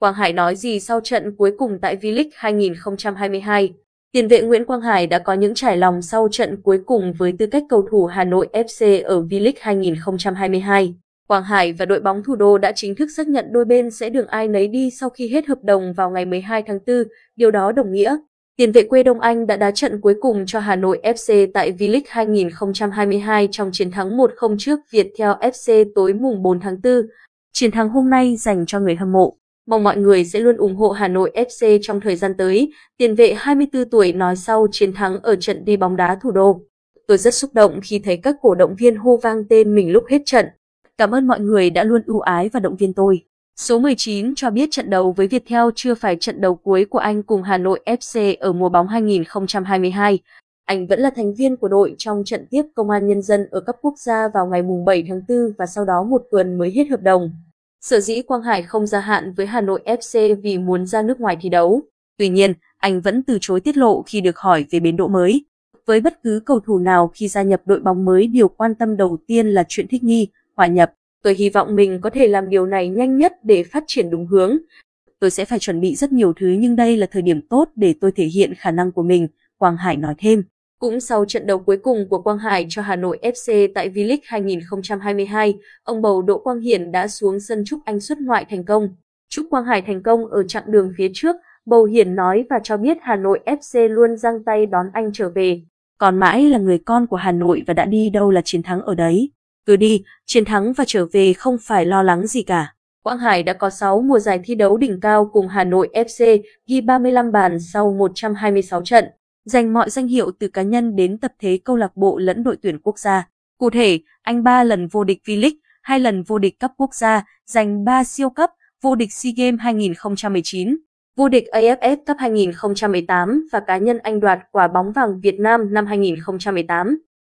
Quang Hải nói gì sau trận cuối cùng tại V-League 2022? Tiền vệ Nguyễn Quang Hải đã có những trải lòng sau trận cuối cùng với tư cách cầu thủ Hà Nội FC ở V-League 2022. Quang Hải và đội bóng thủ đô đã chính thức xác nhận đôi bên sẽ đường ai nấy đi sau khi hết hợp đồng vào ngày 12 tháng 4, điều đó đồng nghĩa tiền vệ quê Đông Anh đã đá trận cuối cùng cho Hà Nội FC tại V-League 2022 trong chiến thắng 1-0 trước Viettel FC tối mùng 4 tháng 4. Chiến thắng hôm nay dành cho người hâm mộ. Mong mọi người sẽ luôn ủng hộ Hà Nội FC trong thời gian tới, tiền vệ 24 tuổi nói sau chiến thắng ở trận đi bóng đá thủ đô. Tôi rất xúc động khi thấy các cổ động viên hô vang tên mình lúc hết trận. Cảm ơn mọi người đã luôn ưu ái và động viên tôi. Số 19 cho biết trận đấu với Viettel chưa phải trận đấu cuối của anh cùng Hà Nội FC ở mùa bóng 2022. Anh vẫn là thành viên của đội trong trận tiếp Công an Nhân dân ở cấp quốc gia vào ngày 7 tháng 4 và sau đó một tuần mới hết hợp đồng. Sở dĩ Quang Hải không gia hạn với Hà Nội FC vì muốn ra nước ngoài thi đấu. Tuy nhiên, anh vẫn từ chối tiết lộ khi được hỏi về biến độ mới. Với bất cứ cầu thủ nào khi gia nhập đội bóng mới điều quan tâm đầu tiên là chuyện thích nghi, hòa nhập. Tôi hy vọng mình có thể làm điều này nhanh nhất để phát triển đúng hướng. Tôi sẽ phải chuẩn bị rất nhiều thứ nhưng đây là thời điểm tốt để tôi thể hiện khả năng của mình, Quang Hải nói thêm. Cũng sau trận đấu cuối cùng của Quang Hải cho Hà Nội FC tại V-League 2022, ông bầu Đỗ Quang Hiển đã xuống sân chúc anh xuất ngoại thành công. Chúc Quang Hải thành công ở chặng đường phía trước, bầu Hiển nói và cho biết Hà Nội FC luôn giang tay đón anh trở về. Còn mãi là người con của Hà Nội và đã đi đâu là chiến thắng ở đấy. Cứ đi, chiến thắng và trở về không phải lo lắng gì cả. Quang Hải đã có 6 mùa giải thi đấu đỉnh cao cùng Hà Nội FC, ghi 35 bàn sau 126 trận giành mọi danh hiệu từ cá nhân đến tập thể câu lạc bộ lẫn đội tuyển quốc gia. Cụ thể, anh 3 lần vô địch V-League, 2 lần vô địch cấp quốc gia, giành 3 siêu cấp, vô địch SEA Games 2019, vô địch AFF Cup 2018 và cá nhân anh đoạt quả bóng vàng Việt Nam năm 2018.